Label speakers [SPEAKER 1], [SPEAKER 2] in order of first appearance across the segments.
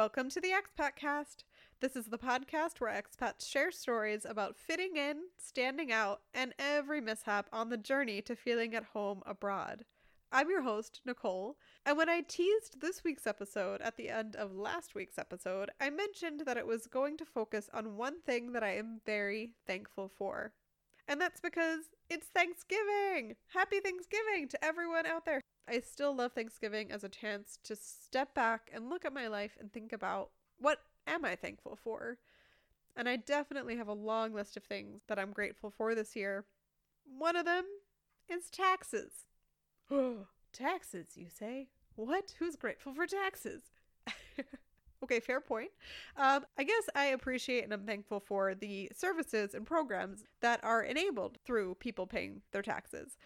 [SPEAKER 1] Welcome to the Expat Cast. This is the podcast where expats share stories about fitting in, standing out, and every mishap on the journey to feeling at home abroad. I'm your host, Nicole, and when I teased this week's episode at the end of last week's episode, I mentioned that it was going to focus on one thing that I am very thankful for. And that's because it's Thanksgiving! Happy Thanksgiving to everyone out there! I still love Thanksgiving as a chance to step back and look at my life and think about what am I thankful for? And I definitely have a long list of things that I'm grateful for this year. One of them is taxes. taxes, you say? What? Who's grateful for taxes? okay, fair point. Um, I guess I appreciate and I'm thankful for the services and programs that are enabled through people paying their taxes.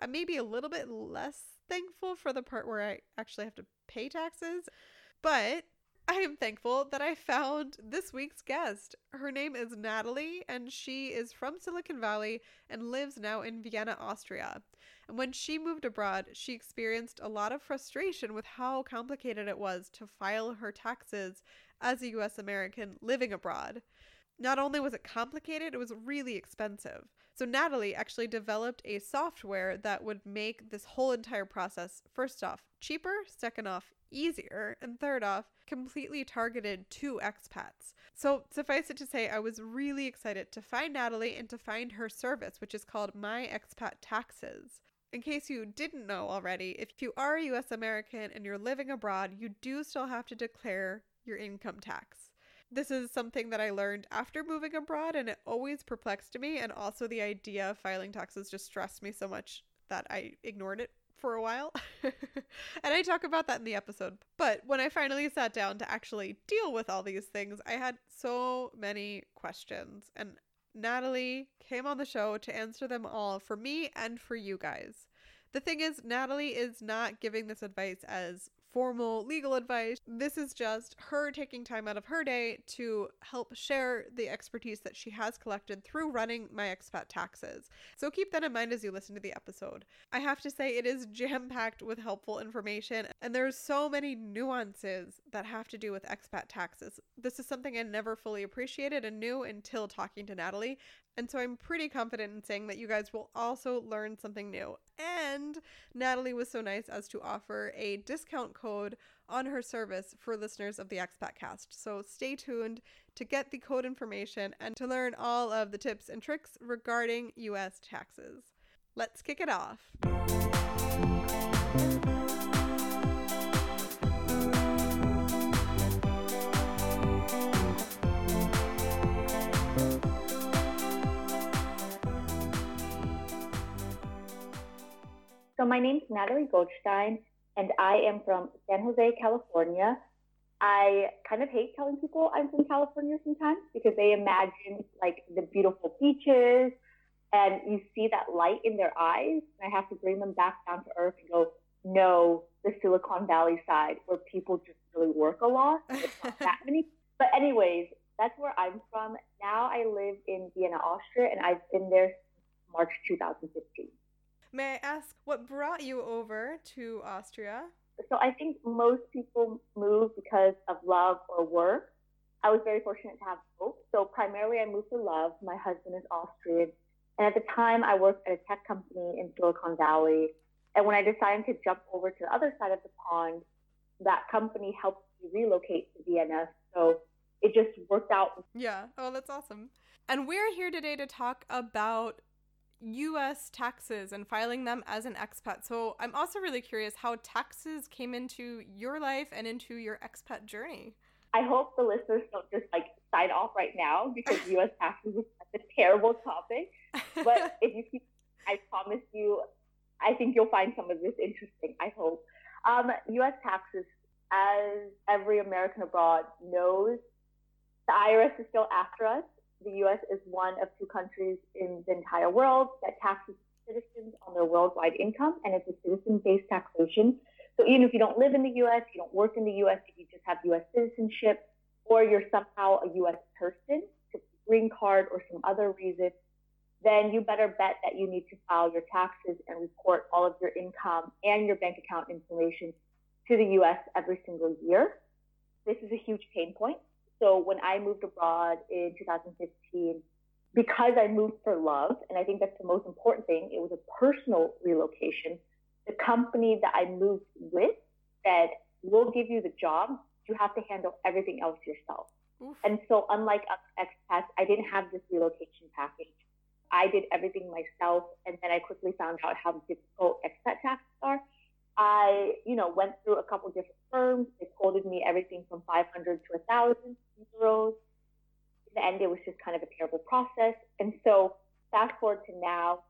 [SPEAKER 1] I'm maybe a little bit less thankful for the part where I actually have to pay taxes, but I am thankful that I found this week's guest. Her name is Nathalie, and she is from Silicon Valley and lives now in Vienna, Austria. And when she moved abroad, she experienced a lot of frustration with how complicated it was to file her taxes as a US American living abroad. Not only was it complicated, it was really expensive. So, Nathalie actually developed a software that would make this whole entire process, first off, cheaper, second off, easier, and third off, completely targeted to expats. So, suffice it to say, I was really excited to find Nathalie and to find her service, which is called MyExpatTaxes. In case you didn't know already, if you are a US American and you're living abroad, you do still have to declare your income tax. This is something that I learned after moving abroad, and it always perplexed me. And also, the idea of filing taxes just stressed me so much that I ignored it for a while. and I talk about that in the episode. But when I finally sat down to actually deal with all these things, I had so many questions. And Nathalie came on the show to answer them all for me and for you guys. The thing is, Nathalie is not giving this advice as formal legal advice. This is just her taking time out of her day to help share the expertise that she has collected through running MyExpatTaxes. So keep that in mind as you listen to the episode. I have to say, it is jam packed with helpful information, and there's so many nuances that have to do with expat taxes. This is something I never fully appreciated and knew until talking to Nathalie. And so I'm pretty confident in saying that you guys will also learn something new. And Nathalie was so nice as to offer a discount code on her service for listeners of the Expat Cast. So stay tuned to get the code information and to learn all of the tips and tricks regarding US taxes. Let's kick it off.
[SPEAKER 2] So my name is Nathalie Goldstein, and I am from San Jose, California. I kind of hate telling people I'm from California sometimes because they imagine like the beautiful beaches and you see that light in their eyes. And I have to bring them back down to earth and go, no, the Silicon Valley side where people just really work a lot. It's not that many. But anyways, that's where I'm from. Now I live in Vienna, Austria, and I've been there since March 2015.
[SPEAKER 1] May I ask what brought you over to Austria?
[SPEAKER 2] So I think most people move because of love or work. I was very fortunate to have both. So primarily I moved for love. My husband is Austrian. And at the time I worked at a tech company in Silicon Valley. And when I decided to jump over to the other side of the pond, that company helped me relocate to Vienna. So it just worked out.
[SPEAKER 1] Yeah. Oh, that's awesome. And we're here today to talk about US taxes and filing them as an expat. So I'm also really curious how taxes came into your life and into your expat journey.
[SPEAKER 2] I hope the listeners don't just like sign off right now because US taxes is such a terrible topic. But if you keep, I promise you, I think you'll find some of this interesting. I hope. Um, US taxes, as every American abroad knows, the IRS is still after us the U.S. is one of two countries in the entire world that taxes citizens on their worldwide income, and it's a citizen-based taxation. So even if you don't live in the U.S., you don't work in the U.S., if you just have U.S. citizenship, or you're somehow a U.S. person, green card or some other reason, then you better bet that you need to file your taxes and report all of your income and your bank account information to the U.S. every single year. this is a huge pain point. So when I moved abroad in 2015, because I moved for love, and I think that's the most important thing, it was a personal relocation. The company that I moved with said, We'll give you the job. You have to handle everything else yourself. Oof. And so, unlike expats, I didn't have this relocation package. I did everything myself, and then I quickly found out how difficult expat taxes are. I, you know, went through a couple different firms. They quoted me everything from 500 to 1,000 euros. In the end, it was just kind of a terrible process. And so, fast forward to now,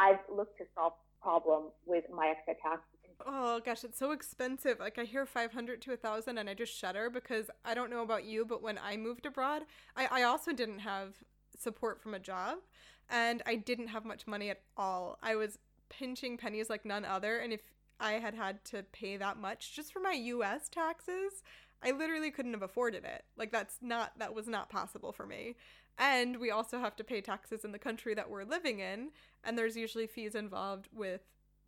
[SPEAKER 2] I've looked to solve the problem with my expat tax
[SPEAKER 1] Oh gosh, it's so expensive. Like I hear 500 to 1000 and I just shudder because I don't know about you, but when I moved abroad, I, I also didn't have support from a job and I didn't have much money at all. I was pinching pennies like none other and if I had had to pay that much just for my US taxes, I literally couldn't have afforded it. Like that's not that was not possible for me. And we also have to pay taxes in the country that we're living in, and there's usually fees involved with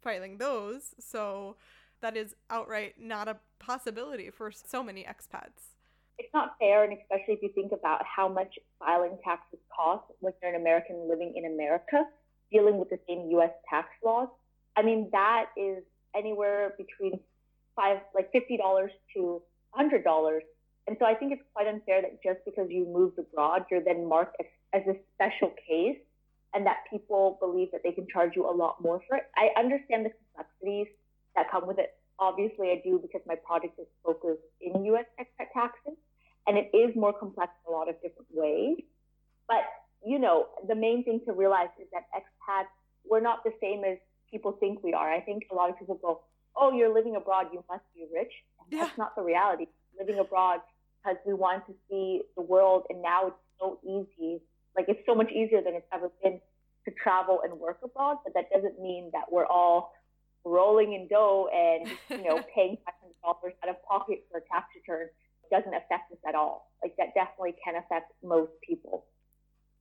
[SPEAKER 1] filing those. So that is outright not a possibility for so many expats.
[SPEAKER 2] It's not fair, and especially if you think about how much filing taxes cost when you're an American living in America, dealing with the same U.S. tax laws. I mean, that is anywhere between five, like fifty dollars to hundred dollars. And so I think it's quite unfair that just because you moved abroad, you're then marked as, as a special case and that people believe that they can charge you a lot more for it. I understand the complexities that come with it. Obviously, I do because my project is focused in U.S. expat taxes, and it is more complex in a lot of different ways. But you know, the main thing to realize is that expats we're not the same as people think we are. I think a lot of people go, "Oh, you're living abroad, you must be rich." Yeah. That's not the reality. Living abroad because we want to see the world, and now it's so easy like it's so much easier than it's ever been to travel and work abroad, but that doesn't mean that we're all rolling in dough and you know paying five hundred dollars out of pocket for a tax return doesn't affect us at all. Like that definitely can affect most people.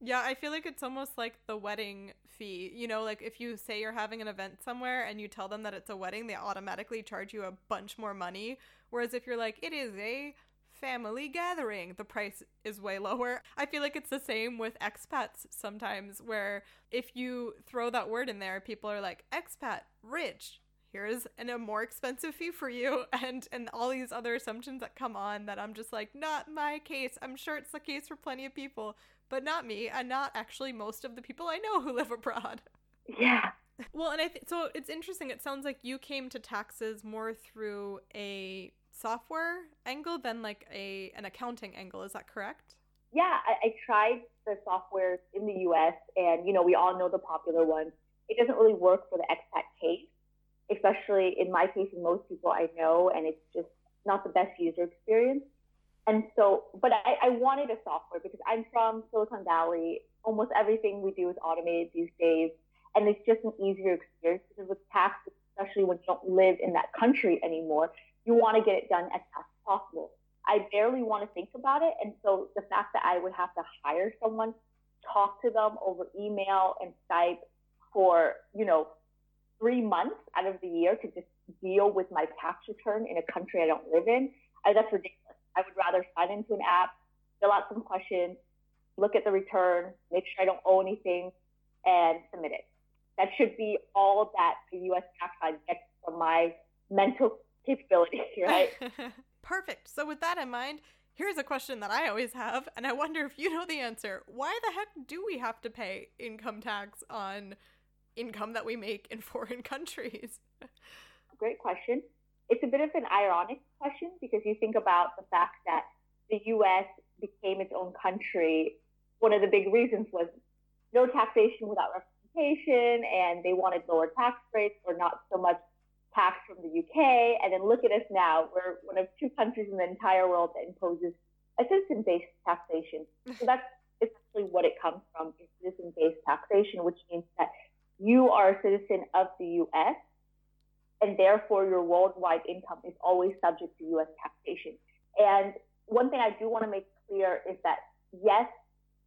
[SPEAKER 1] Yeah, I feel like it's almost like the wedding fee. You know, like if you say you're having an event somewhere and you tell them that it's a wedding, they automatically charge you a bunch more money. Whereas if you're like, it is a family gathering, the price is way lower. I feel like it's the same with expats sometimes, where if you throw that word in there, people are like, expat, rich, here's an, a more expensive fee for you and and all these other assumptions that come on that I'm just like not my case. I'm sure it's the case for plenty of people, but not me and not actually most of the people I know who live abroad.
[SPEAKER 2] Yeah.
[SPEAKER 1] Well, and I th- so it's interesting. It sounds like you came to taxes more through a software angle than like a an accounting angle. Is that correct?
[SPEAKER 2] Yeah, I, I tried the software in the U.S. and you know we all know the popular ones. It doesn't really work for the expat case, especially in my case and most people I know, and it's just not the best user experience. And so, but I, I wanted a software because I'm from Silicon Valley. Almost everything we do is automated these days, and it's just an easier experience because with tax, especially when you don't live in that country anymore, you want to get it done as fast as possible. I barely want to think about it. And so the fact that I would have to hire someone, talk to them over email and Skype for, you know, three months out of the year to just deal with my tax return in a country I don't live in, I, that's ridiculous. I would rather sign into an app, fill out some questions, look at the return, make sure I don't owe anything, and submit it. That should be all that the U.S. tax side gets from my mental capabilities, right?
[SPEAKER 1] Perfect. So, with that in mind, here's a question that I always have, and I wonder if you know the answer. Why the heck do we have to pay income tax on income that we make in foreign countries?
[SPEAKER 2] Great question. It's a bit of an ironic question because you think about the fact that the US became its own country. One of the big reasons was no taxation without representation, and they wanted lower tax rates or not so much tax from the UK, and then look at us now. We're one of two countries in the entire world that imposes a citizen-based taxation. So mm-hmm. that's essentially what it comes from, is citizen-based taxation, which means that you are a citizen of the US, and therefore your worldwide income is always subject to US taxation. And one thing I do want to make clear is that yes,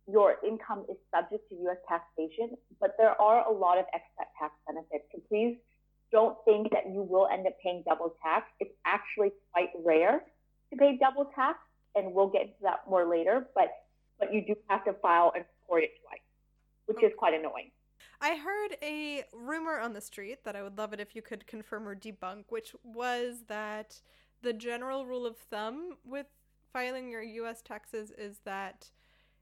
[SPEAKER 2] your income is subject to US taxation, but there are a lot of expat tax benefits. So please don't think that you will end up paying double tax. It's actually quite rare. to pay double tax, and we'll get into that more later. But but you do have to file and report it twice, which is quite annoying.
[SPEAKER 1] I heard a rumor on the street that I would love it if you could confirm or debunk, which was that the general rule of thumb with filing your US taxes is that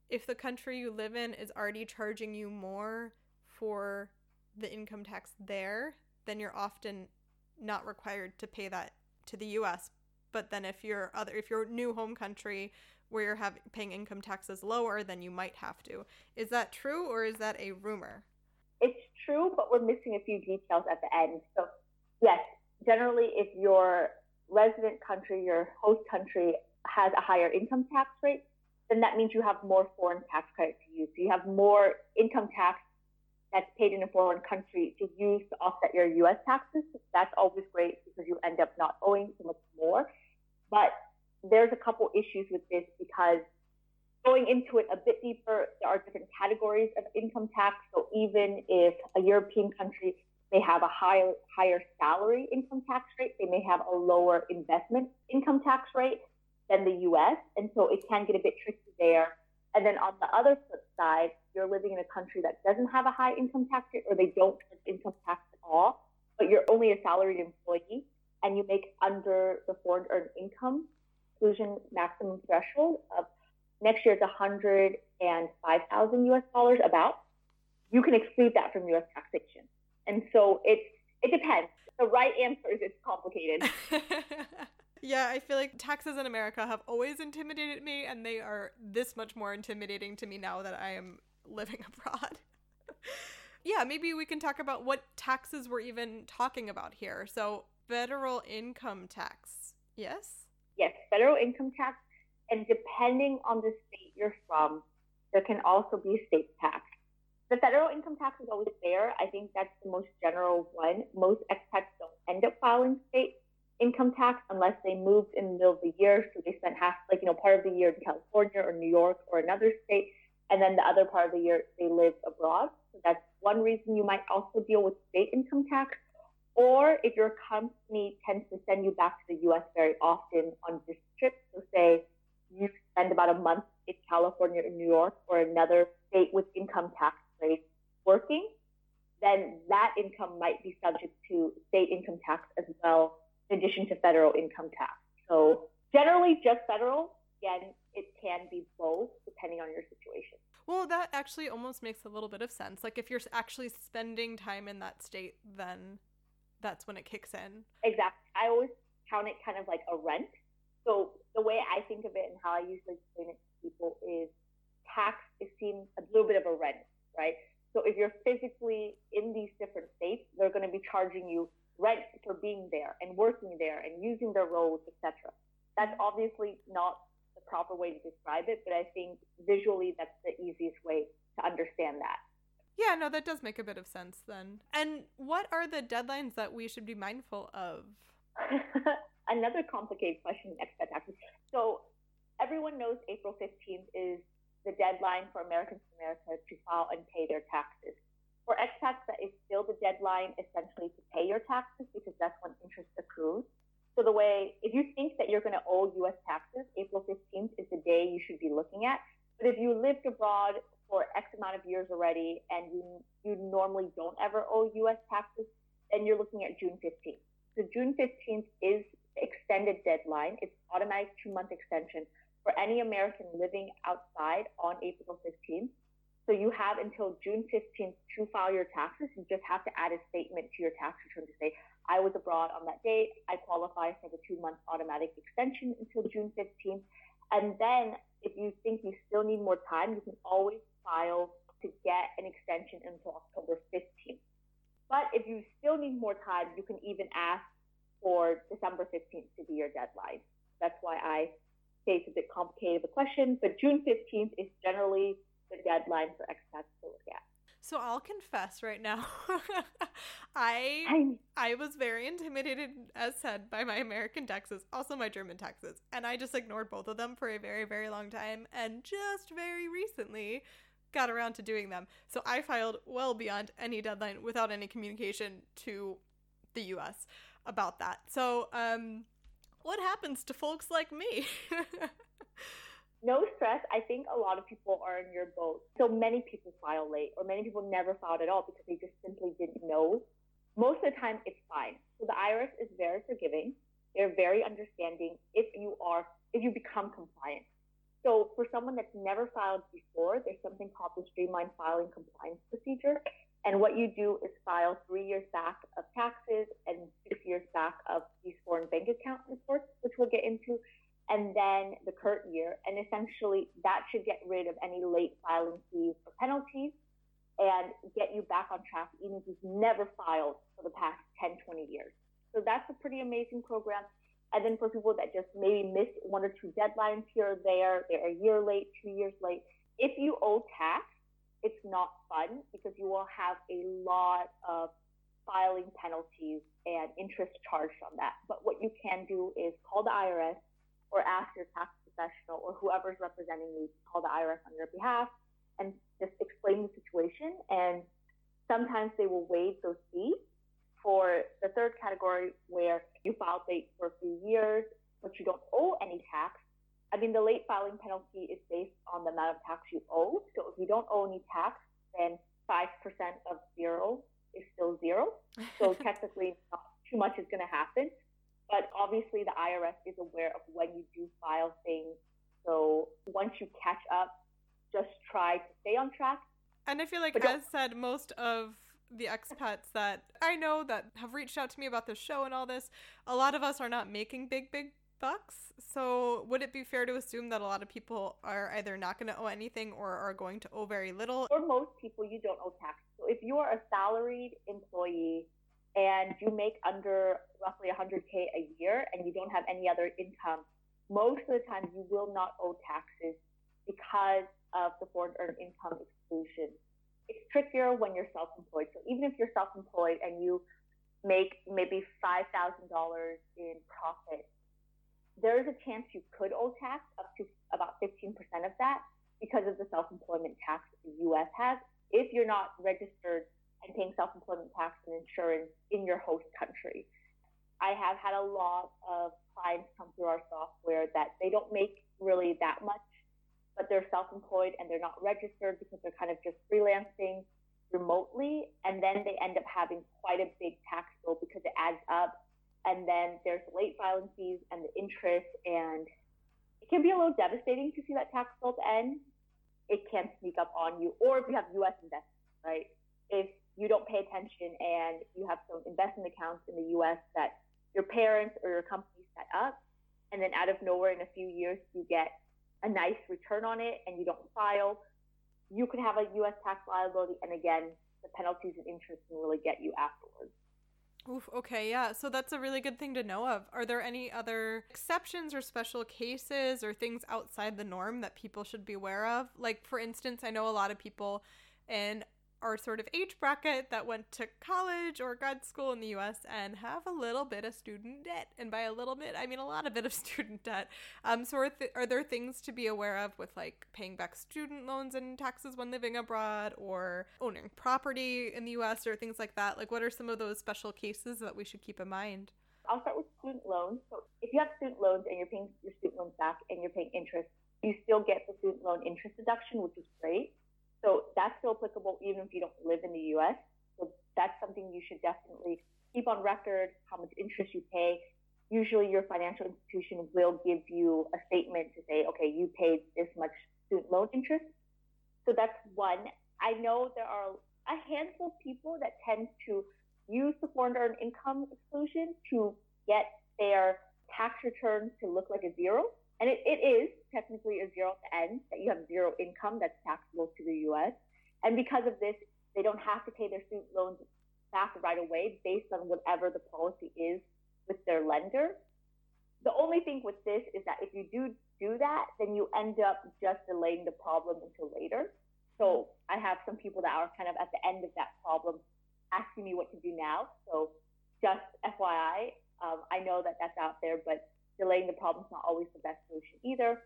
[SPEAKER 1] if the country you live in is already charging you more for the income tax there, then you're often not required to pay that to the US. But then if your other if your new home country where you're having paying income taxes lower, then you might have to. Is that true or is that a rumor?
[SPEAKER 2] It's true, but we're missing a few details at the end. So, yes, generally, if your resident country, your host country, has a higher income tax rate, then that means you have more foreign tax credit to use. So you have more income tax that's paid in a foreign country to use to offset your U.S. taxes. That's always great because you end up not owing so much more. But there's a couple issues with this because going into it a bit deeper, there are different categories of income tax. So even if a European country may have a higher higher salary income tax rate, they may have a lower investment income tax rate than the U.S. And so it can get a bit tricky there. And then on the other flip side, you're living in a country that doesn't have a high income tax rate or they don't have income tax at all, but you're only a salaried employee and you make under the foreign earned income exclusion maximum threshold of next year it's 105,000 US dollars about, you can exclude that from US taxation. And so it it depends. The right answer is it's complicated.
[SPEAKER 1] yeah, I feel like taxes in America have always intimidated me and they are this much more intimidating to me now that I am living abroad. yeah, maybe we can talk about what taxes we're even talking about here. So, federal income tax. Yes?
[SPEAKER 2] Yes, federal income tax and depending on the state you're from, there can also be state tax. The federal income tax is always there. I think that's the most general one. Most expats don't end up filing state income tax unless they moved in the middle of the year. So they spent half, like, you know, part of the year in California or New York or another state. And then the other part of the year they live abroad. So that's one reason you might also deal with state income tax. Or if your company tends to send you back to the US very often on this trip, so say you spend about a month in California or New York or another state with income tax rates working, then that income might be subject to state income tax as well, in addition to federal income tax. So generally just federal. Again, it can be both depending on your situation.
[SPEAKER 1] Well, that actually almost makes a little bit of sense. Like if you're actually spending time in that state, then that's when it kicks in.
[SPEAKER 2] Exactly. I always count it kind of like a rent. So the way I think of it and how I usually explain it to people is tax is seen a little bit of a rent, right? So if you're physically in these different states, they're going to be charging you rent for being there and working there and using their roads, etc. That's obviously not the proper way to describe it, but I think visually that's the easiest way to understand that.
[SPEAKER 1] Yeah, no, that does make a bit of sense then. And what are the deadlines that we should be mindful of?
[SPEAKER 2] another complicated question in expat taxes. So everyone knows April 15th is the deadline for Americans in America to file and pay their taxes. For expats, that is still the deadline essentially to pay your taxes because that's when interest accrues. So the way, if you think that you're going to owe U.S. taxes, April 15th is the day you should be looking at. But if you lived abroad for X amount of years already and you, you normally don't ever owe U.S. taxes, then you're looking at June 15th. So June 15th is extended deadline. It's automatic two month extension for any American living outside on April 15th. So you have until June 15th to file your taxes. You just have to add a statement to your tax return to say, I was abroad on that date. I qualify for the two month automatic extension until June 15th. And then if you think you still need more time, you can always file to get an extension until October 15th. But if you still need more time, you can even ask for December 15th to be your deadline. That's why I say it's a bit complicated of a question, but June 15th is generally the deadline for expats to look at.
[SPEAKER 1] So I'll confess right now, I I was very intimidated, as said, by my American taxes, also my German taxes, and I just ignored both of them for a very very long time, and just very recently got around to doing them. So I filed well beyond any deadline without any communication to the U.S about that. So, um, what happens to folks like me?
[SPEAKER 2] no stress. I think a lot of people are in your boat. So many people file late, or many people never filed at all because they just simply didn't know. Most of the time, it's fine. So the IRS is very forgiving. They're very understanding if you are if you become compliant. So for someone that's never filed before, there's something called the streamlined filing compliance procedure. And what you do is file three years back of taxes and six years back of these foreign bank account reports, which we'll get into, and then the current year. And essentially, that should get rid of any late filing fees or penalties and get you back on track, even if you've never filed for the past 10, 20 years. So that's a pretty amazing program. And then for people that just maybe missed one or two deadlines here or there, they're a year late, two years late. If you owe tax, it's not fun because you will have a lot of filing penalties and interest charged on that. But what you can do is call the IRS or ask your tax professional or whoever's representing you to call the IRS on your behalf and just explain the situation. And sometimes they will waive those fees. For the third category, where you filed late for a few years, but you don't owe any tax, I mean, the late filing penalty is based on the amount of tax you owe. So if you don't owe any tax, then 5% of zero is still zero. So technically, not too much is going to happen. But obviously, the IRS is aware of when you do file things. So once you catch up, just try to stay on track.
[SPEAKER 1] And I feel like, as said, most of the expats that I know that have reached out to me about the show and all this, a lot of us are not making big, big bucks. So would it be fair to assume that a lot of people are either not going to owe anything or are going to owe very little?
[SPEAKER 2] For most people, you don't owe tax. So if you are a salaried employee and you make under roughly 100K a year and you don't have any other income, most of the time you will not owe taxes because of the foreign earned income exclusion. It's trickier when you're self employed. So even if you're self employed and you make maybe $5,000 in profit, there is a chance you could owe tax up to about 15% of that because of the self employment tax the US has if you're not registered and paying self employment tax and insurance in your host country. I have had a lot of clients come through our software that they don't make really that much but they're self-employed and they're not registered because they're kind of just freelancing remotely and then they end up having quite a big tax bill because it adds up and then there's late filing fees and the interest and it can be a little devastating to see that tax bill end it can sneak up on you or if you have us investments right if you don't pay attention and you have some investment accounts in the us that your parents or your company set up and then out of nowhere in a few years you get a nice return on it and you don't file, you could have a U.S. tax liability. And again, the penalties and interest can really get you afterwards.
[SPEAKER 1] Oof, okay, yeah. So that's a really good thing to know of. Are there any other exceptions or special cases or things outside the norm that people should be aware of? Like, for instance, I know a lot of people in our sort of age bracket that went to college or grad school in the US and have a little bit of student debt. And by a little bit, I mean a lot of bit of student debt. Um, so, are, th- are there things to be aware of with like paying back student loans and taxes when living abroad or owning property in the US or things like that? Like, what are some of those special cases that we should keep in mind?
[SPEAKER 2] I'll start with student loans. So, if you have student loans and you're paying your student loans back and you're paying interest, you still get the student loan interest deduction, which is great. So that's still applicable even if you don't live in the US. So that's something you should definitely keep on record how much interest you pay. Usually your financial institution will give you a statement to say, okay, you paid this much student loan interest. So that's one. I know there are a handful of people that tend to use the foreign earned income exclusion to get their tax returns to look like a zero. And it, it is technically a zero the end, that you have zero income that's taxable to the US. And because of this, they don't have to pay their student loans back right away based on whatever the policy is with their lender. The only thing with this is that if you do do that, then you end up just delaying the problem until later. So I have some people that are kind of at the end of that problem asking me what to do now. So just FYI, um, I know that that's out there, but delaying the problem is not always the best solution either.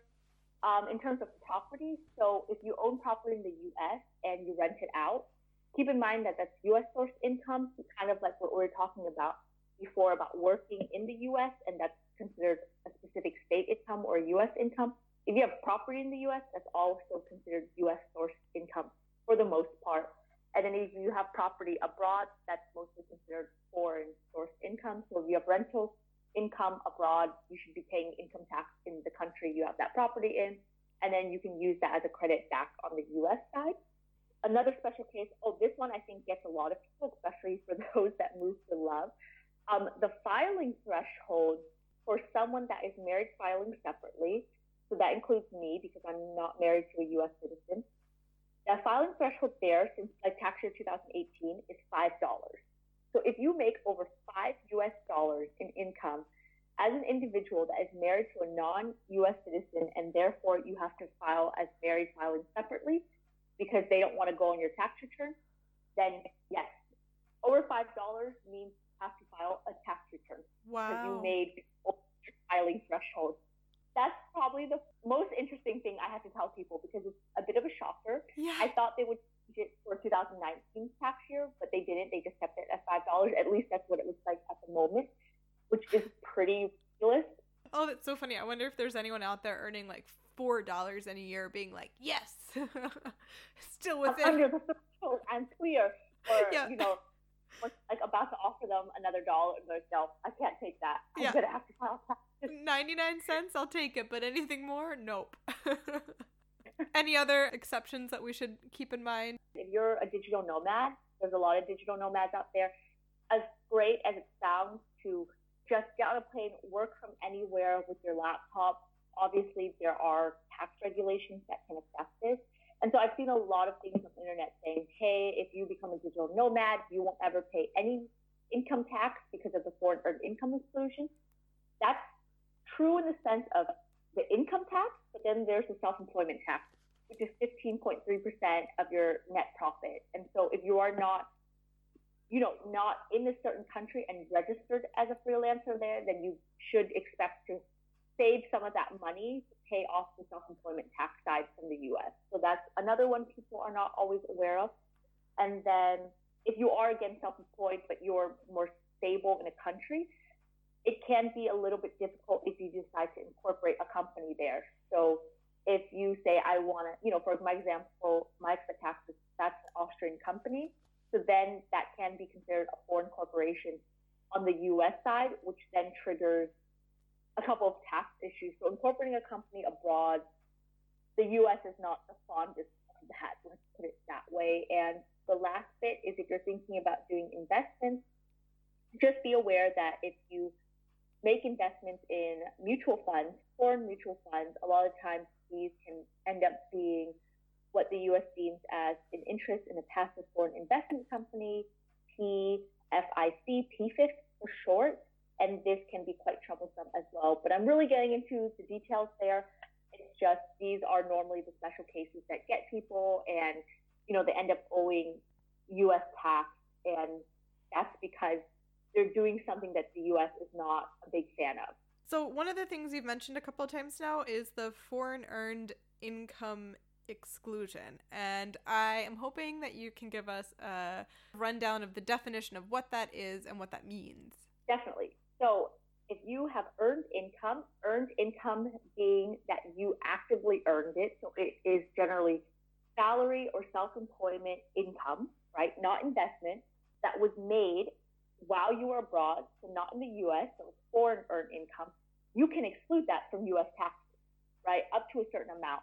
[SPEAKER 2] Um, in terms of property, so if you own property in the U.S. and you rent it out, keep in mind that that's U.S. source income, kind of like what we were talking about before about working in the U.S. and that's considered a specific state income or U.S. income. If you have property in the U.S., that's also considered U.S. source income for the most part. And then if you have property abroad, that's mostly considered foreign source income. So if you have rental income abroad, you should be paying income tax in the country you have that property in. And then you can use that as a credit back on the US side. Another special case, oh, this one I think gets a lot of people, especially for those that move for love. Um, the filing threshold for someone that is married filing separately, so that includes me because I'm not married to a US citizen, the filing threshold there since like tax year 2018 is $5. So if you make over 5 US dollars in income as an individual that is married to a non-US citizen and therefore you have to file as married filing separately because they don't want to go on your tax return, then yes, over $5 means you have to file a tax return.
[SPEAKER 1] Wow.
[SPEAKER 2] Because you made filing threshold that's probably the most interesting thing I have to tell people because it's a bit of a shocker.
[SPEAKER 1] Yeah.
[SPEAKER 2] I thought they would for 2019 tax year, but they didn't. They just kept it at five dollars. At least that's what it looks like at the moment, which is pretty ridiculous.
[SPEAKER 1] Oh, that's so funny. I wonder if there's anyone out there earning like four dollars in a year, being like, "Yes, still with
[SPEAKER 2] I'm under the threshold. I'm clear." Or
[SPEAKER 1] Yeah.
[SPEAKER 2] you know, like about to offer them another dollar, and like, "No, I can't take that. I'm
[SPEAKER 1] Yeah.
[SPEAKER 2] gonna have to file tax."
[SPEAKER 1] 99 cents, I'll take it, but anything more, nope. Any other exceptions that we should keep in mind?
[SPEAKER 2] if you're a digital nomad, there's a lot of digital nomads out there. As great as it sounds to just get on a plane, work from anywhere with your laptop, obviously there are tax regulations that can affect this. And so I've seen a lot of things on the internet saying, hey, if you become a digital nomad, you won't ever pay any income tax because of the foreign earned income exclusion. That's true in the sense of the income tax, but then there's the self-employment tax, which is 15.3% of your net profit. And so if you are not, you know, not in a certain country and registered as a freelancer there, then you should expect to save some of that money to pay off the self-employment tax side from the U.S. So that's another one people are not always aware of. And then if you are again self-employed, but you're more stable in a country, it can be a little bit difficult if you decide to incorporate a company there. So if you say, I want to, you know, for my example, taxes, that's an Austrian company. So then that can be considered a foreign corporation on the US side, which then triggers a couple of tax issues. So incorporating a company abroad, the US is not the fondest of that, let's put it that way. And the last bit is if you're thinking about doing investments, just be aware that if you make investments in mutual funds, foreign mutual funds, a lot of times these can end up being what the U.S. deems as an interest in a passive foreign investment company, PFIC, PFIC for short, and this can be quite troublesome as well. But I'm really getting into the details there. It's just these are normally the special cases that get people, and you know they end up owing U.S. tax, and that's because they're doing something that the U.S. is not a big fan of.
[SPEAKER 1] So, one of the things you've mentioned a couple of times now is the foreign earned income exclusion. And I am hoping that you can give us a rundown of the definition of what that is and what that means.
[SPEAKER 2] Definitely. So, if you have earned income, earned income being that you actively earned it, so it is generally salary or self employment income, right? Not investment, that was made while you are abroad, so not in the US, so foreign earned income, you can exclude that from US taxes, right? Up to a certain amount.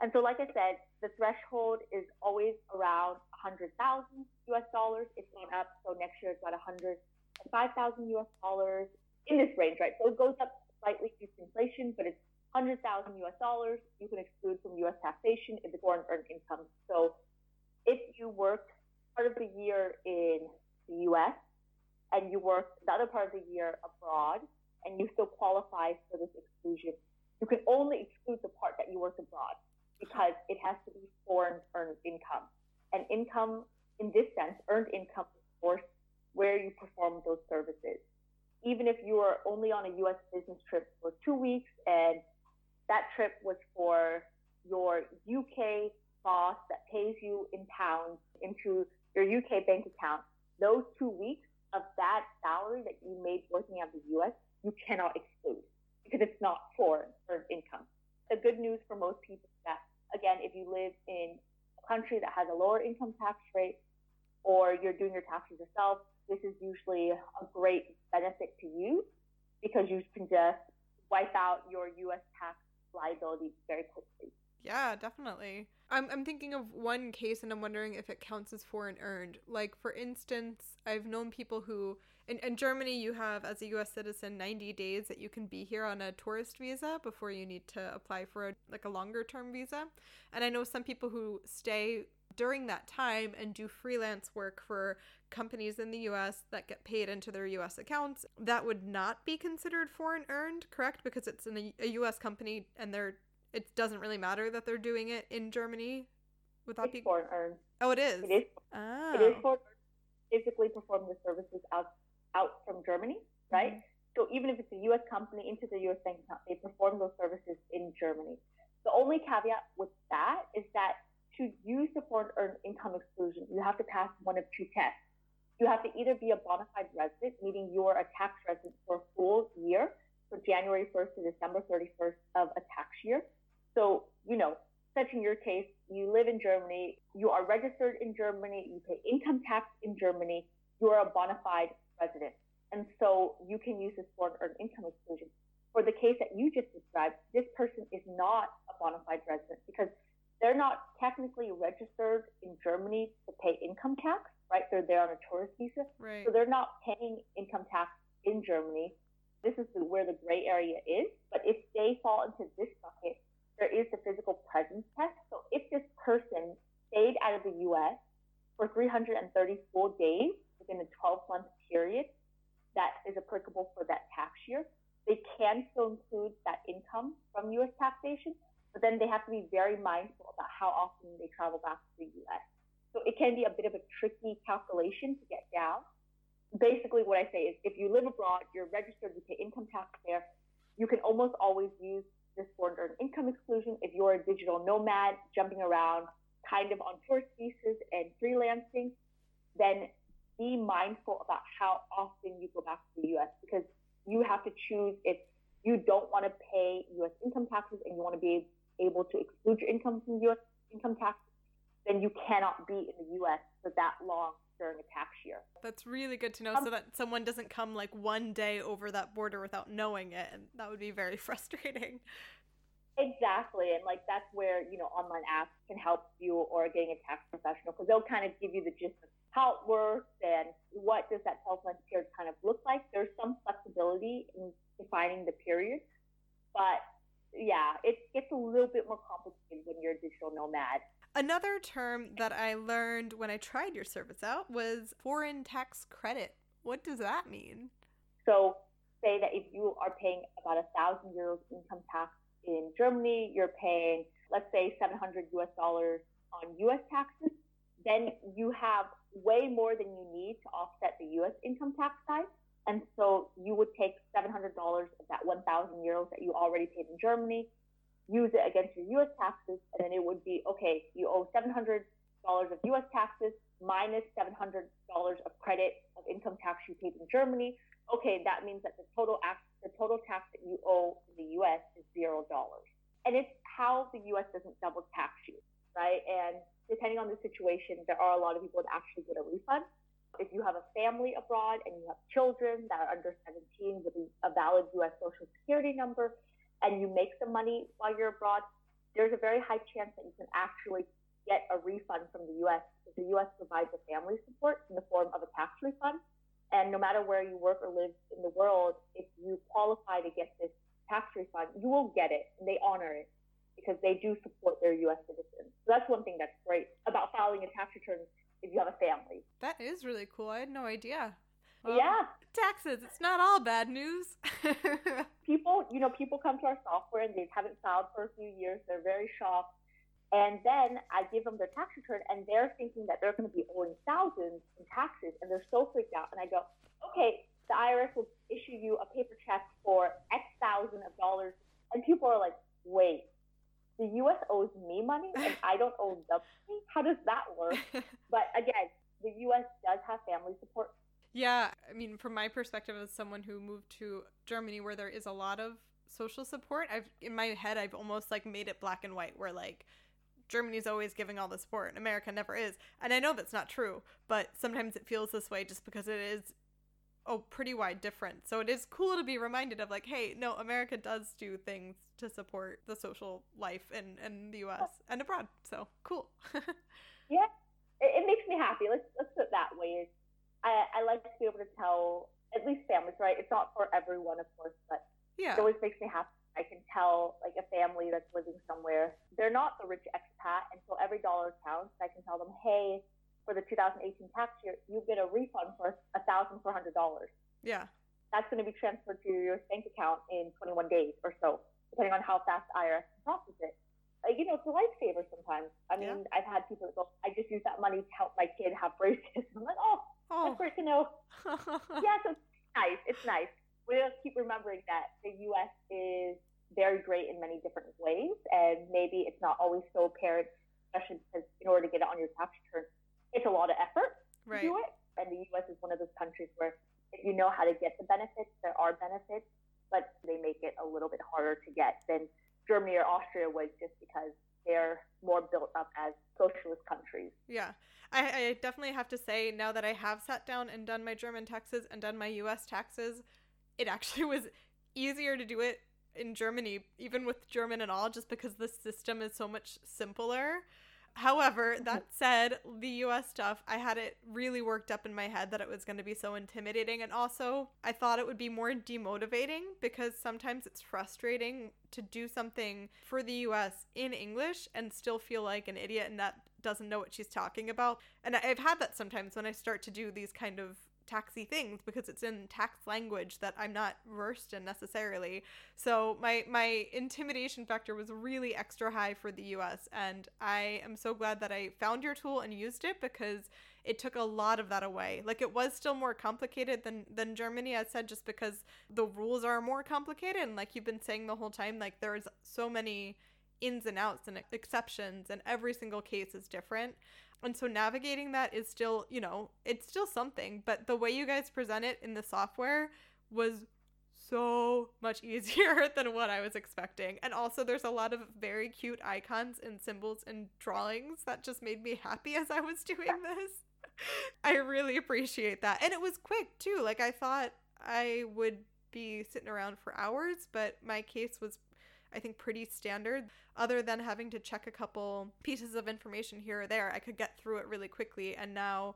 [SPEAKER 2] And so, like I said, the threshold is always around 100,000 US dollars. It's gone up, so next year it's about 105,000 US dollars in this range, right? So it goes up slightly due to inflation, but it's 100,000 US dollars. You can exclude from US taxation if it's foreign earned income. So if you work part of the year in the US and you work the other part of the year abroad and you still qualify for this exclusion, you can only exclude the part that you work abroad because it has to be foreign earned income. And income, in this sense, earned income, is course, where you perform those services. Even if you are only on a US business trip for two weeks and that trip was for your UK boss that pays you in pounds into your UK bank account, those two weeks of that salary that you made working out of the U.S., you cannot exclude because it's not foreign earned income. The good news for most people is that, again, if you live in a country that has a lower income tax rate or you're doing your taxes yourself, this is usually a great benefit to you because you can just wipe out your U.S. tax liability very quickly.
[SPEAKER 1] Yeah, definitely. I'm, I'm thinking of one case and I'm wondering if it counts as foreign earned. Like, for instance, I've known people who, in, in Germany, you have, as a US citizen, 90 days that you can be here on a tourist visa before you need to apply for a, like a longer term visa. And I know some people who stay during that time and do freelance work for companies in the US that get paid into their US accounts. That would not be considered foreign earned, correct? Because it's in a, a US company and they're it doesn't really matter that they're doing it in Germany without
[SPEAKER 2] It's
[SPEAKER 1] being.
[SPEAKER 2] foreign earned.
[SPEAKER 1] Oh, it is.
[SPEAKER 2] It is
[SPEAKER 1] Oh.
[SPEAKER 2] it is for physically perform the services out out from Germany, right?
[SPEAKER 1] Mhm.
[SPEAKER 2] So even if it's a U.S. company into the U.S. bank account, they perform those services in Germany. The only caveat with that is that to use the foreign earned income exclusion, you have to pass one of two tests. You have to either be a bona fide resident, meaning you are a tax resident for a full year, so January 1st to December 31st of a tax year. So, you know, such in your case, you live in Germany, you are registered in Germany, you pay income tax in Germany, you are a bona fide resident. And so you can use this foreign earned income exclusion. For the case that you just described, this person is not a bona fide resident because they're not technically registered in Germany to pay income tax, right? They're there on a tourist visa.
[SPEAKER 1] Right.
[SPEAKER 2] So they're not paying income tax in Germany. This is the, where the gray area is. But if they fall into this bucket, there is the physical presence test. So if this person stayed out of the U.S. for 330 full days within a 12 month period, that is applicable for that tax year. They can still include that income from U.S. taxation, but then they have to be very mindful about how often they travel back to the U.S. So it can be a bit of a tricky calculation to get down. Basically, what I say is if you live abroad, you're registered, you pay income tax there, you can almost always use this foreign earned income exclusion. If you're a digital nomad jumping around kind of on tourist visas and freelancing, then be mindful about how often you go back to the US because you have to choose if you don't want to pay US income taxes and you want to be able to exclude your income from US income tax, then you cannot be in the US for that long during a tax year.
[SPEAKER 1] That's really good to know
[SPEAKER 2] Um,
[SPEAKER 1] so that someone doesn't come like one day over that border without knowing it. And that would be very frustrating.
[SPEAKER 2] Exactly, and like that's where you know online apps can help you or getting a tax professional because they'll kind of give you the gist of how it works and what does that 12 month period kind of look like. There's some flexibility in defining the period, but yeah, it gets a little bit more complicated when you're a digital nomad.
[SPEAKER 1] Another term that I learned when I tried your service out was foreign tax credit. What does that mean?
[SPEAKER 2] So say that if you are paying about a thousand euros income tax in Germany, you're paying let's say 700 US dollars on US taxes, then you have way more than you need to offset the US income tax side. And so you would take $700 of that 1,000 euros that you already paid in Germany, use it against your US taxes, and then it would be okay, you owe $700 of US taxes minus $700 of credit of income tax you paid in Germany. Okay, that means that the total the total tax that you owe in the US is zero dollars. And it's how the US doesn't double tax you, right? And depending on the situation, there are a lot of people that actually get a refund. If you have a family abroad and you have children that are under 17 with a valid US Social Security number, and you make some money while you're abroad, there's a very high chance that you can actually get a refund from the US because the US provides a family support in the form of a tax refund. And no matter where you work or live in the world, if you qualify to get this tax refund, you will get it and they honor it because they do support their US citizens. So that's one thing that's great about filing a tax return if you have a family.
[SPEAKER 1] That is really cool. I had no idea. Um,
[SPEAKER 2] yeah.
[SPEAKER 1] Taxes. It's not all bad news.
[SPEAKER 2] You know, people come to our software and they haven't filed for a few years. They're very shocked. And then I give them their tax return and they're thinking that they're going to be owing thousands in taxes and they're so freaked out. And I go, okay, the IRS will issue you a paper check for X thousand of dollars. And people are like, wait, the US owes me money and I don't owe them money? How does that work? But again, the US does have family support.
[SPEAKER 1] yeah, I mean, from my perspective as someone who moved to Germany where there is a lot of social support, I've in my head I've almost like made it black and white where like Germany's always giving all the support and America never is. And I know that's not true, but sometimes it feels this way just because it is a pretty wide difference. So it is cool to be reminded of like, hey, no, America does do things to support the social life in, in the US and abroad. So cool.
[SPEAKER 2] yeah. It, it, makes me happy. Let's let's put it that way. I, I like to be able to tell at least families, right? It's not for everyone, of course, but yeah. it always makes me happy I can tell like a family that's living somewhere, they're not the rich expat, and so every dollar counts. I can tell them, hey, for the 2018 tax year, you get a refund for a thousand four hundred dollars.
[SPEAKER 1] Yeah,
[SPEAKER 2] that's going to be transferred to your bank account in 21 days or so, depending on how fast IRS processes it. Like, you know, it's a lifesaver sometimes. I mean, yeah. I've had people that go, I just use that money to help my kid have braces. I'm like, oh, oh. that's great to know. yeah, so it's nice. It's nice. We just keep remembering that the U.S. is very great in many different ways, and maybe it's not always so apparent, especially because in order to get it on your tax return, it's a lot of effort right. to do it. And the U.S. is one of those countries where if you know how to get the benefits, there are benefits, but they make it a little bit harder to get than Germany or Austria would, just because they're more built up as socialist countries.
[SPEAKER 1] Yeah. I, I definitely have to say, now that I have sat down and done my German taxes and done my US taxes, it actually was easier to do it in Germany, even with German and all, just because the system is so much simpler. However, mm-hmm. that said, the US stuff, I had it really worked up in my head that it was going to be so intimidating. And also, I thought it would be more demotivating because sometimes it's frustrating to do something for the US in English and still feel like an idiot and that doesn't know what she's talking about. And I've had that sometimes when I start to do these kind of taxy things because it's in tax language that I'm not versed in necessarily. So my my intimidation factor was really extra high for the US and I am so glad that I found your tool and used it because it took a lot of that away. Like it was still more complicated than than Germany I said just because the rules are more complicated and like you've been saying the whole time like there's so many ins and outs and exceptions and every single case is different and so navigating that is still, you know, it's still something, but the way you guys present it in the software was so much easier than what I was expecting. And also, there's a lot of very cute icons and symbols and drawings that just made me happy as I was doing this. I really appreciate that. And it was quick too. Like, I thought I would be sitting around for hours, but my case was I think, pretty standard. Other than having to check a couple pieces of information here or there, I could get through it really quickly. And now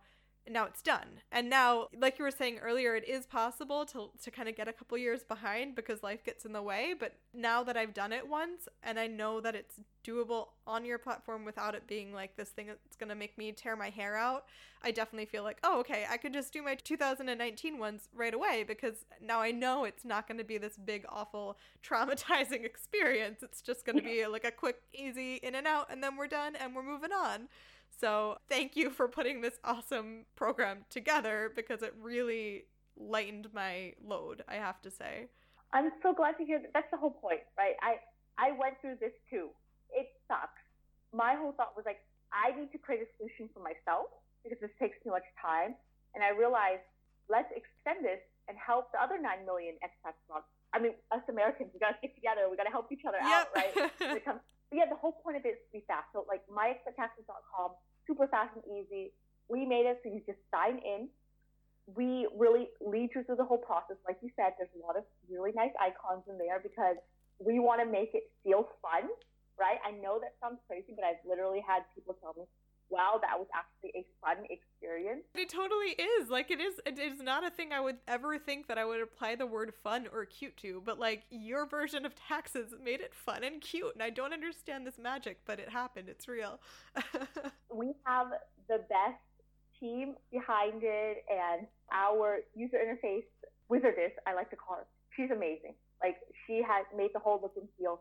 [SPEAKER 1] now it's done. And now, like you were saying earlier, it is possible to, to kind of get a couple years behind because life gets in the way. But now that I've done it once and I know that it's doable on your platform without it being like this thing that's going to make me tear my hair out, I definitely feel like, oh, okay, I could just do my 2019 ones right away because now I know it's not going to be this big, awful, traumatizing experience. It's just going to be like a quick, easy in and out, and then we're done and we're moving on. So thank you for putting this awesome program together because it really lightened my load, I have to say.
[SPEAKER 2] I'm so glad to hear that. That's the whole point, right? I, I went through this too. It sucks. My whole thought was like, I need to create a solution for myself because this takes too much time. And I realized, let's extend this and help the other 9 million expats I mean, us Americans, we got to stick together. We got to help each other yep. out, right? when it comes but yeah, the whole point of it is to be fast. So like myexpattaxes.com, super fast and easy. We made it so you just sign in. We really lead you through the whole process. Like you said, there's a lot of really nice icons in there because we want to make it feel fun, right? I know that sounds crazy, but I've literally had people tell me, wow, that was actually a fun experience.
[SPEAKER 1] It totally is. Like it is it is not a thing I would ever think that I would apply the word fun or cute to, but like your version of taxes made it fun and cute. And I don't understand this magic, but it happened. It's real.
[SPEAKER 2] we have the best team behind it and our user interface wizardess, I like to call her. She's amazing. Like she has made the whole look and feel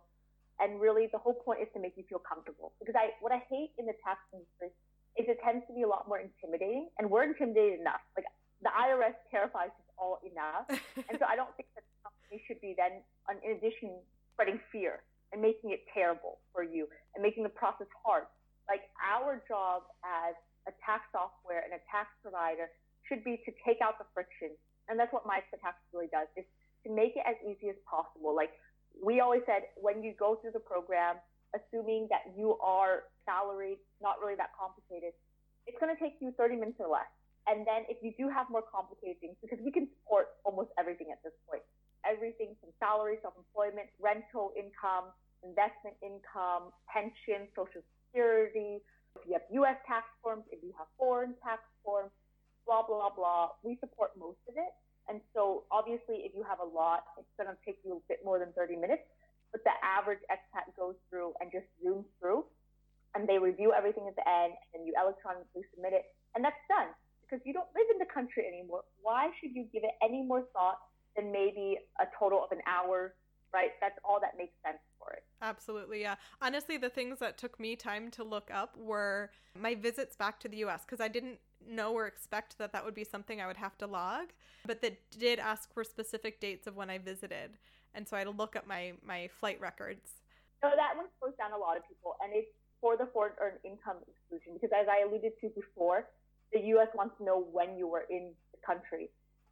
[SPEAKER 2] and really, the whole point is to make you feel comfortable. Because I, what I hate in the tax industry is it tends to be a lot more intimidating, and we're intimidated enough. Like the IRS terrifies us all enough, and so I don't think that the company should be then, in addition, spreading fear and making it terrible for you and making the process hard. Like our job as a tax software and a tax provider should be to take out the friction, and that's what MyExpatTax really does: is to make it as easy as possible. Like we always said when you go through the program, assuming that you are salaried, not really that complicated, it's going to take you 30 minutes or less. And then if you do have more complicated things, because we can support almost everything at this point, everything from salary, self-employment, rental income, investment income, pension, social security, if you have U.S. tax forms, if you have foreign tax forms, blah, blah, blah. We support most of it. And so obviously if you have a lot, it's going to take you a bit more than 30 minutes. But the average expat goes through and just zooms through and they review everything at the end and you electronically submit it and that's done because you don't live in the country anymore. Why should you give it any more thought than maybe a total of an hour, right? That's all that makes sense for it.
[SPEAKER 1] Absolutely, yeah. Honestly, the things that took me time to look up were my visits back to the US because I didn't know or expect that that would be something I would have to log, but that did ask for specific dates of when I visited. And so I had to look up my my flight records.
[SPEAKER 2] So that one slows down a lot of people and it's for the foreign earned income exclusion because as I alluded to before, the US wants to know when you were in the country.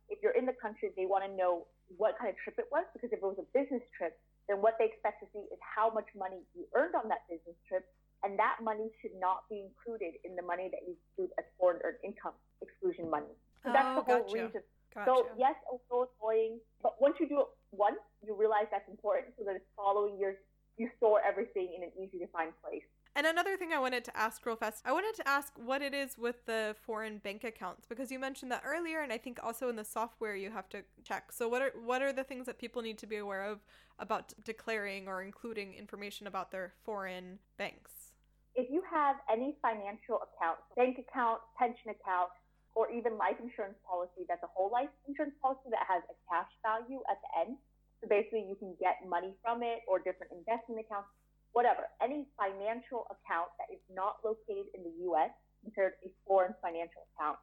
[SPEAKER 2] If you're in the country, they want to know what kind of trip it was because if it was a business trip, then what they expect to see is how much money you earned on that business trip, and that money should not be included in the money that you exclude as foreign earned income exclusion money. So that's
[SPEAKER 1] oh,
[SPEAKER 2] the whole
[SPEAKER 1] gotcha.
[SPEAKER 2] reason.
[SPEAKER 1] Gotcha.
[SPEAKER 2] So yes, a little annoying, but once you do it once, you realize that's important, so that the following years you store everything in an easy to find place.
[SPEAKER 1] And another thing I wanted to ask real fast, I wanted to ask what it is with the foreign bank accounts because you mentioned that earlier, and I think also in the software you have to check. So what are what are the things that people need to be aware of about declaring or including information about their foreign banks?
[SPEAKER 2] If you have any financial account, bank account, pension account, or even life insurance policy that's a whole life insurance policy that has a cash value at the end, so basically you can get money from it or different investment accounts whatever, any financial account that is not located in the US considered a foreign financial account.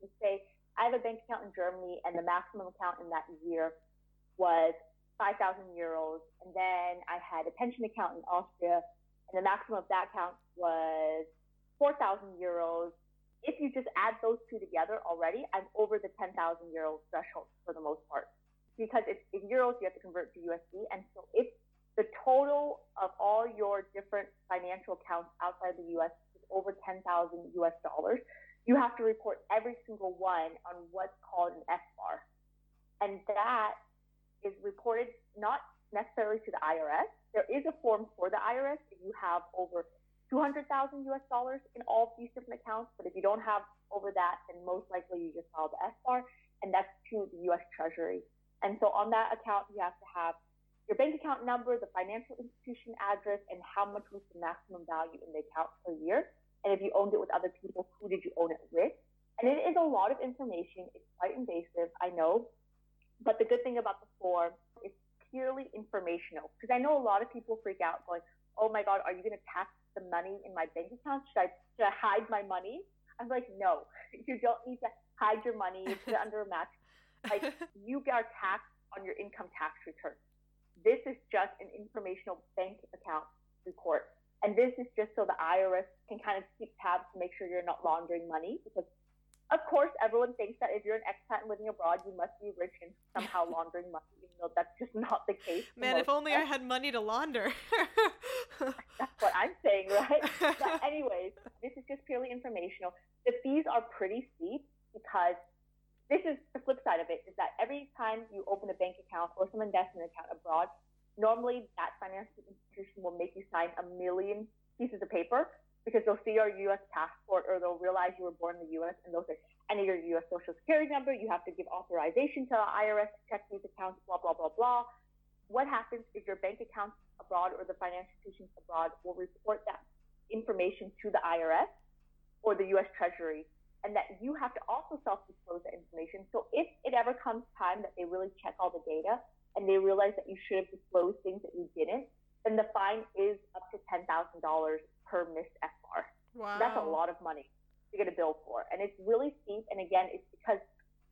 [SPEAKER 2] You say, I have a bank account in Germany and the maximum account in that year was 5,000 euros. And then I had a pension account in Austria and the maximum of that account was 4,000 euros. If you just add those two together already, I'm over the 10,000 euro threshold for the most part. Because it's in euros, you have to convert to USD. And so if the total of all your different financial accounts outside the US is over 10,000 US dollars. You have to report every single one on what's called an FBAR. And that is reported not necessarily to the IRS. There is a form for the IRS if you have over 200,000 US dollars in all of these different accounts. But if you don't have over that, then most likely you just file the FBAR, and that's to the US Treasury. And so on that account, you have to have your bank account number, the financial institution address, and how much was the maximum value in the account per year. And if you owned it with other people, who did you own it with? And it is a lot of information. It's quite invasive, I know. But the good thing about the form is purely informational. Because I know a lot of people freak out going, oh my God, are you going to tax the money in my bank account? Should I, should I hide my money? I'm like, no, you don't need to hide your money, put it under a mat. Like, you are taxed on your income tax return. This is just an informational bank account report. And this is just so the IRS can kind of keep tabs to make sure you're not laundering money. Because, of course, everyone thinks that if you're an expat and living abroad, you must be rich and somehow laundering money, even though that's just not the case.
[SPEAKER 1] Man, if only I had money to launder.
[SPEAKER 2] that's what I'm saying, right? but, anyways, this is just purely informational. The fees are pretty steep because this is the flip side of it is that every time you open a bank account or some investment account abroad, normally that financial institution will make you sign a million pieces of paper because they'll see your U.S. passport or they'll realize you were born in the U.S. and they'll say, enter your U.S. social security number. You have to give authorization to the IRS to check these accounts, blah, blah, blah, blah. What happens is your bank accounts abroad or the financial institutions abroad will report that information to the IRS or the U.S. Treasury and that you have to also self-disclose that information. So if it ever comes time that they really check all the data and they realize that you should have disclosed things that you didn't, then the fine is up to $10,000 per missed FBAR.
[SPEAKER 1] Wow.
[SPEAKER 2] That's a lot of money to get a bill for. And it's really steep. And again, it's because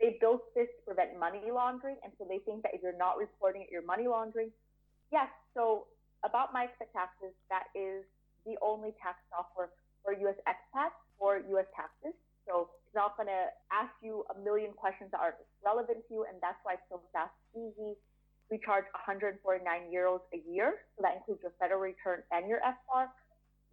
[SPEAKER 2] they built this to prevent money laundering. And so they think that if you're not reporting it, you're money laundering. Yes. So about MyExpatTaxes, that is the only tax software for U.S. expats or U.S. taxes. So it's not going to ask you a million questions that aren't relevant to you, and that's why it's so fast, easy. We charge 149 euros a year, so that includes your federal return and your FBAR,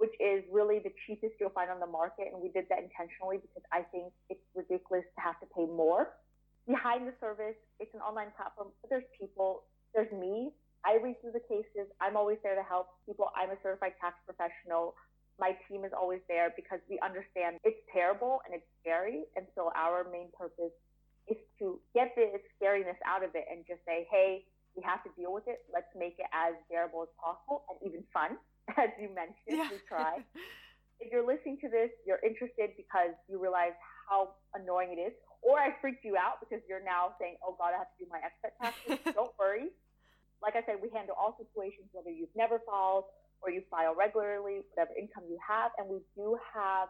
[SPEAKER 2] which is really the cheapest you'll find on the market. And we did that intentionally because I think it's ridiculous to have to pay more. Behind the service, it's an online platform, but there's people, there's me. I read through the cases. I'm always there to help people. I'm a certified tax professional. My team is always there because we understand it's terrible and it's scary. And so our main purpose is to get the scariness out of it and just say, hey, we have to deal with it. Let's make it as bearable as possible and even fun, as you mentioned. Yeah. We try. if you're listening to this, you're interested because you realize how annoying it is, or I freaked you out because you're now saying, "Oh God, I have to do my expat taxes." Don't worry. Like I said, we handle all situations, whether you've never filed or you file regularly, whatever income you have, and we do have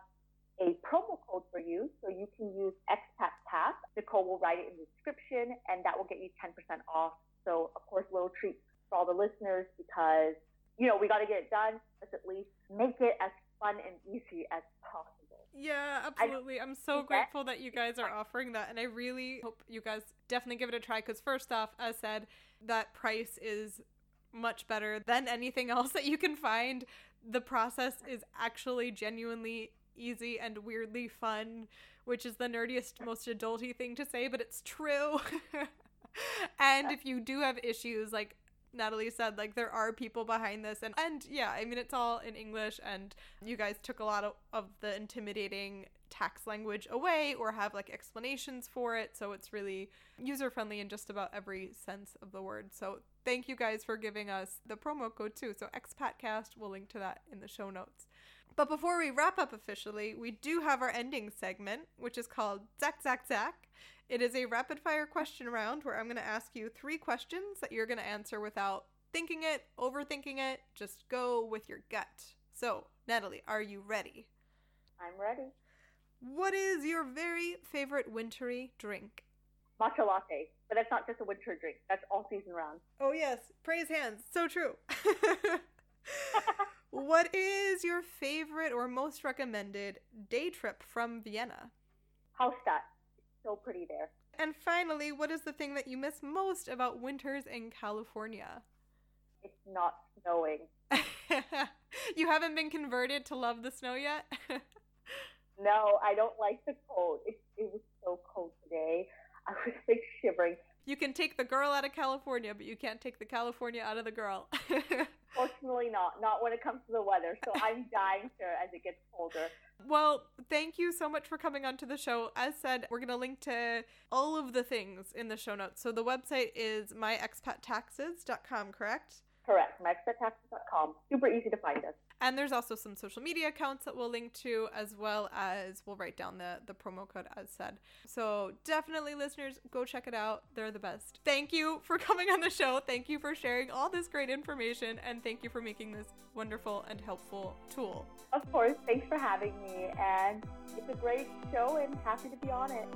[SPEAKER 2] a promo code for you, so you can use expat tax. Nicole will write it in the description, and that will get you 10% off so, of course, little treat for all the listeners because, you know, we got to get it done. Let's at least make it as fun and easy as possible.
[SPEAKER 1] Yeah, absolutely. I'm so grateful that you guys are offering that. And I really hope you guys definitely give it a try because, first off, as said, that price is much better than anything else that you can find. The process is actually genuinely easy and weirdly fun, which is the nerdiest, most adulty thing to say, but it's true. and if you do have issues, like Nathalie said, like there are people behind this, and and yeah, I mean it's all in English, and you guys took a lot of, of the intimidating tax language away or have like explanations for it, so it's really user friendly in just about every sense of the word. So thank you guys for giving us the promo code too. So expatcast, we'll link to that in the show notes. But before we wrap up officially, we do have our ending segment, which is called Zack Zack Zack. It is a rapid fire question round where I'm going to ask you three questions that you're going to answer without thinking it, overthinking it. Just go with your gut. So, Nathalie, are you ready?
[SPEAKER 2] I'm ready.
[SPEAKER 1] What is your very favorite wintry drink?
[SPEAKER 2] Matcha latte, but that's not just a winter drink. That's all season round.
[SPEAKER 1] Oh yes, praise hands. So true. what is your favorite or most recommended day trip from Vienna?
[SPEAKER 2] Hallstatt so pretty there.
[SPEAKER 1] And finally, what is the thing that you miss most about winters in California?
[SPEAKER 2] It's not snowing.
[SPEAKER 1] you haven't been converted to love the snow yet?
[SPEAKER 2] no, I don't like the cold. It, it was so cold today. I was like shivering.
[SPEAKER 1] You can take the girl out of California, but you can't take the California out of the girl.
[SPEAKER 2] Fortunately, not. Not when it comes to the weather. So I'm dying to as it gets colder.
[SPEAKER 1] Well, thank you so much for coming onto the show. As said, we're going to link to all of the things in the show notes. So the website is myexpattaxes.com, correct?
[SPEAKER 2] Correct. myexpattaxes.com. Super easy to find us.
[SPEAKER 1] And there's also some social media accounts that we'll link to, as well as we'll write down the, the promo code as said. So definitely, listeners, go check it out. They're the best. Thank you for coming on the show. Thank you for sharing all this great information. And thank you for making this wonderful and helpful tool.
[SPEAKER 2] Of course. Thanks for having me. And it's a great show and happy to be on it.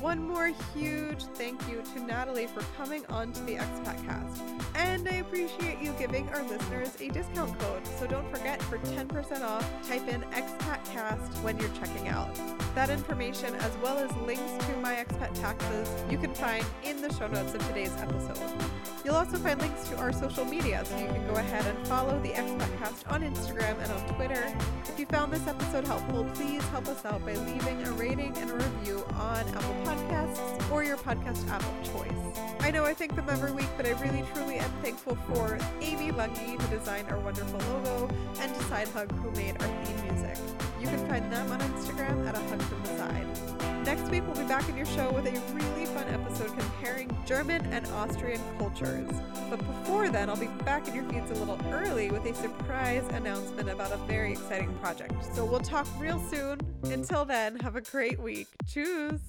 [SPEAKER 1] One more huge thank you to Nathalie for coming on to the Expat Cast. And I appreciate you giving our listeners a discount code. So don't forget for 10% off, type in ExpatCast when you're checking out. That information, as well as links to MyExpatTaxes, you can find in the show notes of today's episode. You'll also find links to our social media, so you can go ahead and follow the ExpatCast on Instagram and on Twitter. If you found this episode helpful, please help us out by leaving a rating and a review on Apple Podcasts or your podcast app of choice. I know I thank them every week, but I really truly am thankful for Amy Lungy, who designed our wonderful logo, and to Sidehug, who made our theme music. You can find them on Instagram at a hug from the side. Next week, we'll be back in your show with a really fun episode comparing German and Austrian cultures. But before then, I'll be back in your feeds a little early with a surprise announcement about a very exciting project. So we'll talk real soon. Until then, have a great week. Cheers!